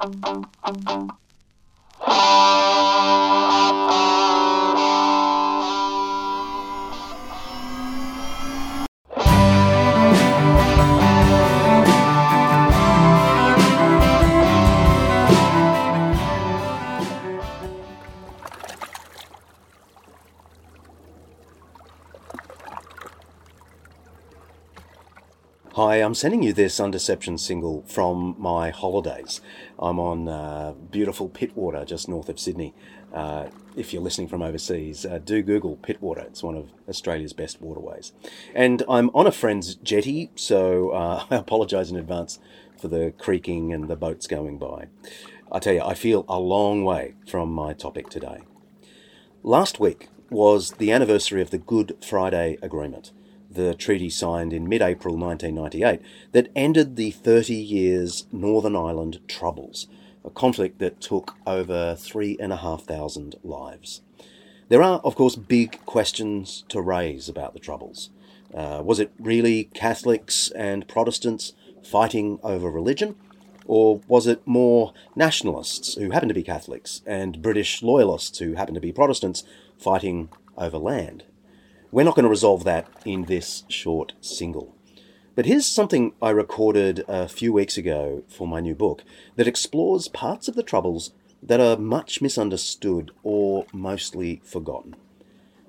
Thank you. Hi, I'm sending you this Undeception single from my holidays. I'm on uh, beautiful Pittwater, just north of Sydney. Uh, if you're listening from overseas, uh, do Google Pittwater. It's one of Australia's best waterways. And I'm on a friend's jetty, so uh, I apologise in advance for the creaking and the boats going by. I tell you, I feel a long way from my topic today. Last week was the anniversary of the Good Friday Agreement the treaty signed in mid April 1998 that ended the 30 years Northern Ireland Troubles, a conflict that took over 3,500 lives. There are, of course, big questions to raise about the Troubles. Uh, was it really Catholics and Protestants fighting over religion? Or was it more nationalists who happened to be Catholics and British loyalists who happened to be Protestants fighting over land? We're not going to resolve that in this short single. But here's something I recorded a few weeks ago for my new book that explores parts of the Troubles that are much misunderstood or mostly forgotten.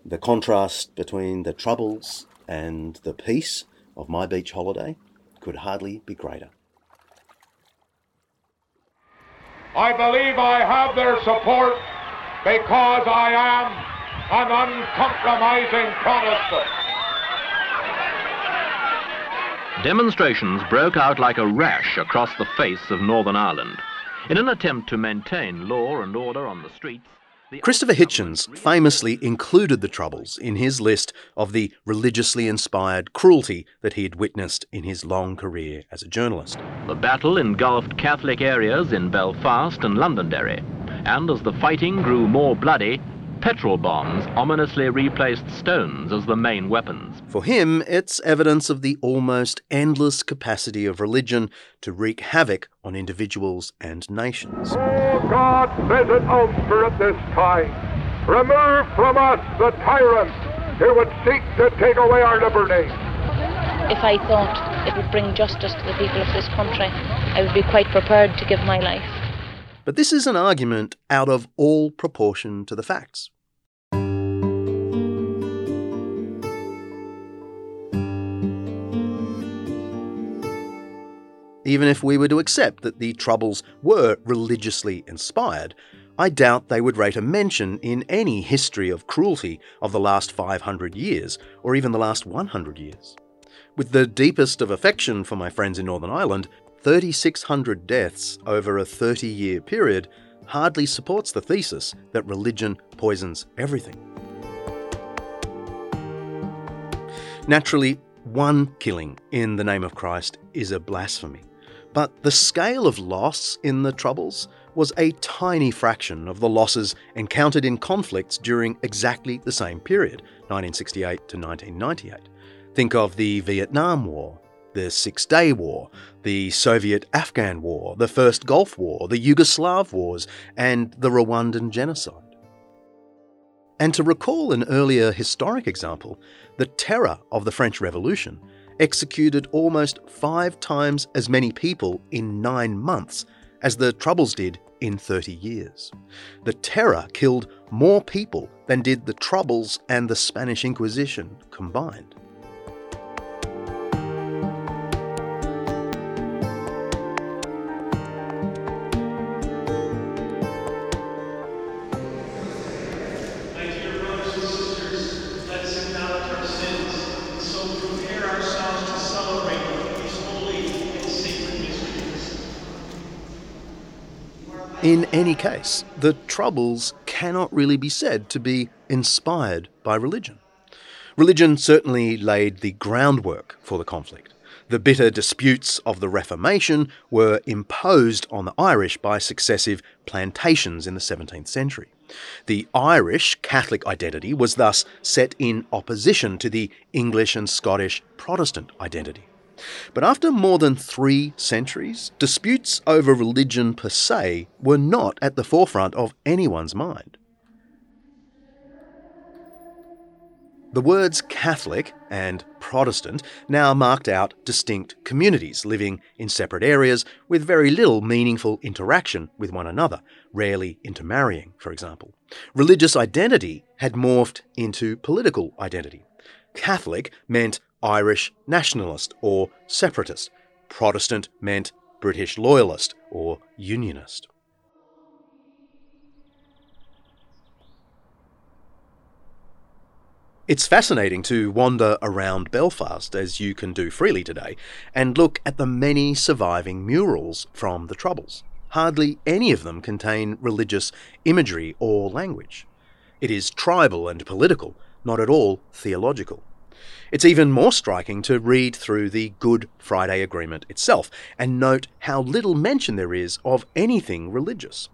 The contrast between the Troubles and the peace of my beach holiday could hardly be greater. I believe I have their support because I am an uncompromising Protestant. Demonstrations broke out like a rash across the face of Northern Ireland. In an attempt to maintain law and order on the streets, Christopher Hitchens famously included the Troubles in his list of the religiously inspired cruelty that he had witnessed in his long career as a journalist. The battle engulfed Catholic areas in Belfast and Londonderry, and as the fighting grew more bloody, Petrol bombs ominously replaced stones as the main weapons. For him, it's evidence of the almost endless capacity of religion to wreak havoc on individuals and nations. Oh, God, send an Ulster at this time. Remove from us the tyrant who would seek to take away our liberty. If I thought it would bring justice to the people of this country, I would be quite prepared to give my life. But this is an argument out of all proportion to the facts. Even if we were to accept that the Troubles were religiously inspired, I doubt they would rate a mention in any history of cruelty of the last 500 years, or even the last 100 years. With the deepest of affection for my friends in Northern Ireland, 3,600 deaths over a 30 year period hardly supports the thesis that religion poisons everything. Naturally, one killing in the name of Christ is a blasphemy. But the scale of loss in the Troubles was a tiny fraction of the losses encountered in conflicts during exactly the same period, 1968 to 1998. Think of the Vietnam War, the Six Day War, the Soviet Afghan War, the First Gulf War, the Yugoslav Wars, and the Rwandan Genocide. And to recall an earlier historic example, the terror of the French Revolution executed almost five times as many people in nine months as the Troubles did in 30 years. The Terror killed more people than did the Troubles and the Spanish Inquisition combined. In any case, the Troubles cannot really be said to be inspired by religion. Religion certainly laid the groundwork for the conflict. The bitter disputes of the Reformation were imposed on the Irish by successive plantations in the 17th century. The Irish Catholic identity was thus set in opposition to the English and Scottish Protestant identity. But after more than three centuries, disputes over religion per se were not at the forefront of anyone's mind. The words Catholic and Protestant now marked out distinct communities living in separate areas with very little meaningful interaction with one another, rarely intermarrying, for example. Religious identity had morphed into political identity. Catholic meant Irish nationalist or separatist. Protestant meant British loyalist or unionist. It's fascinating to wander around Belfast, as you can do freely today, and look at the many surviving murals from the Troubles. Hardly any of them contain religious imagery or language. It is tribal and political, not at all theological. It's even more striking to read through the Good Friday Agreement itself and note how little mention there is of anything religious.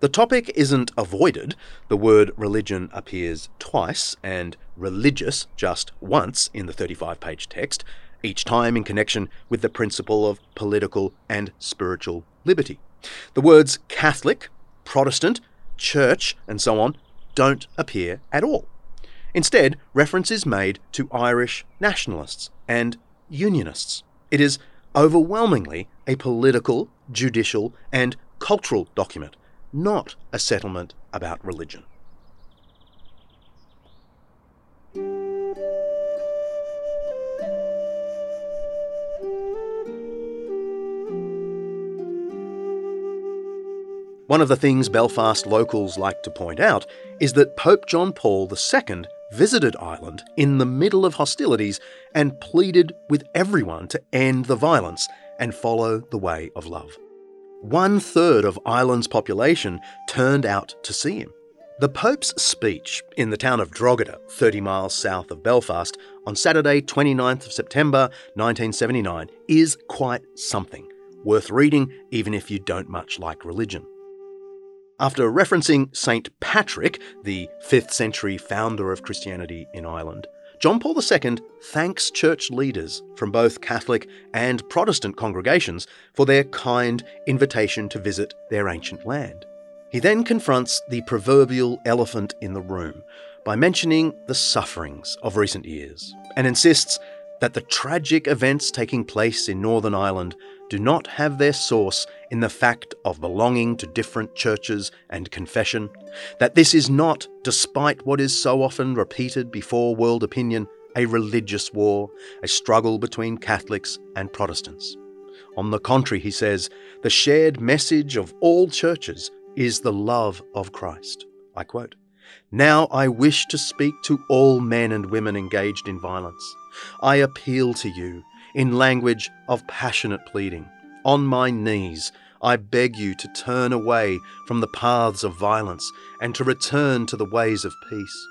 The topic isn't avoided. The word religion appears twice and religious just once in the 35 page text, each time in connection with the principle of political and spiritual liberty. The words Catholic, Protestant, Church, and so on don't appear at all. Instead, reference is made to Irish nationalists and unionists. It is overwhelmingly a political, judicial, and cultural document, not a settlement about religion. One of the things Belfast locals like to point out is that Pope John Paul II visited Ireland in the middle of hostilities and pleaded with everyone to end the violence and follow the way of love. One third of Ireland's population turned out to see him. The Pope's speech in the town of Drogheda, 30 miles south of Belfast, on Saturday, 29th of September 1979, is quite something, worth reading even if you don't much like religion. After referencing St. Patrick, the 5th century founder of Christianity in Ireland, John Paul II thanks church leaders from both Catholic and Protestant congregations for their kind invitation to visit their ancient land. He then confronts the proverbial elephant in the room by mentioning the sufferings of recent years and insists that the tragic events taking place in Northern Ireland do not have their source in the fact of belonging to different churches and confession, that this is not, despite what is so often repeated before world opinion, a religious war, a struggle between Catholics and Protestants. On the contrary, he says, the shared message of all churches is the love of Christ. I quote, Now I wish to speak to all men and women engaged in violence. I appeal to you in language of passionate pleading. On my knees, I beg you to turn away from the paths of violence and to return to the ways of peace.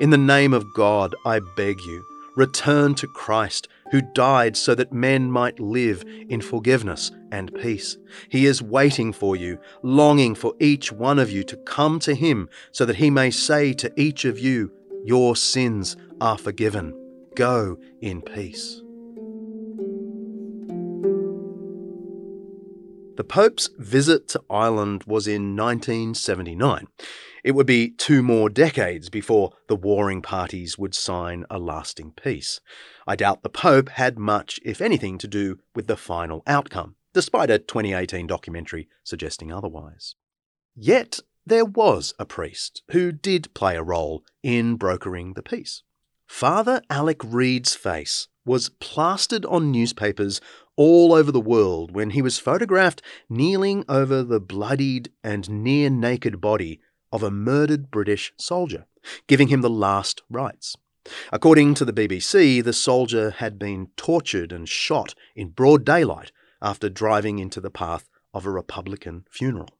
In the name of God, I beg you, return to Christ, who died so that men might live in forgiveness and peace. He is waiting for you, longing for each one of you to come to him so that he may say to each of you, Your sins are forgiven. Go in peace. The Pope's visit to Ireland was in 1979. It would be two more decades before the warring parties would sign a lasting peace. I doubt the Pope had much, if anything, to do with the final outcome, despite a 2018 documentary suggesting otherwise. Yet there was a priest who did play a role in brokering the peace. Father Alec Reid's face was plastered on newspapers all over the world when he was photographed kneeling over the bloodied and near naked body of a murdered British soldier, giving him the last rites. According to the BBC, the soldier had been tortured and shot in broad daylight after driving into the path of a Republican funeral.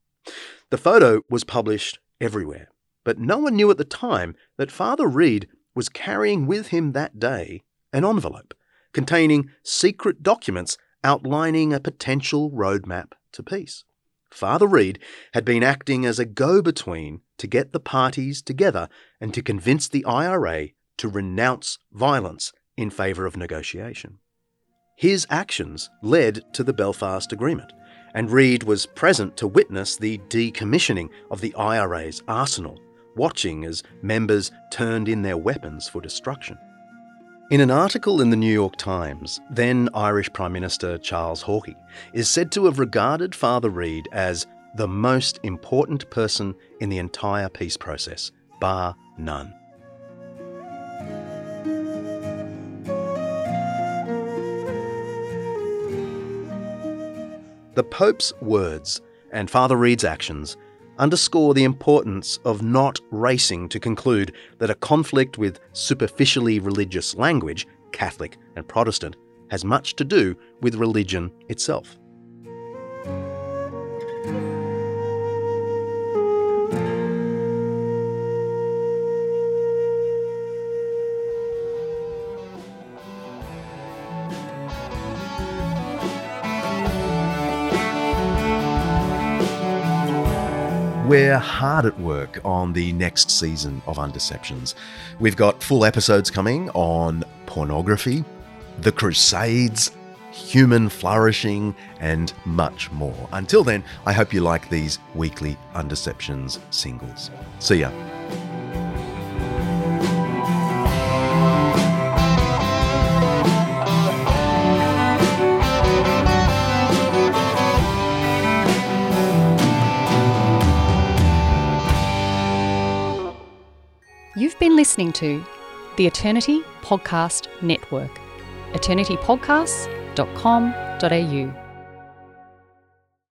The photo was published everywhere, but no one knew at the time that Father Reid was carrying with him that day an envelope containing secret documents outlining a potential roadmap to peace. Father Reid had been acting as a go between to get the parties together and to convince the IRA to renounce violence in favour of negotiation. His actions led to the Belfast Agreement, and Reid was present to witness the decommissioning of the IRA's arsenal, watching as members turned in their weapons for destruction. In an article in the New York Times, then Irish Prime Minister Charles Haughey is said to have regarded Father Reid as the most important person in the entire peace process, bar none. The Pope's words and Father Reid's actions underscore the importance of not racing to conclude that a conflict with superficially religious language, Catholic and Protestant, has much to do with religion itself. We're hard at work on the next season of Undeceptions. We've got full episodes coming on pornography, the Crusades, human flourishing, and much more. Until then, I hope you like these weekly Undeceptions singles. See ya. Listening to the Eternity Podcast Network, eternitypodcasts.com.au.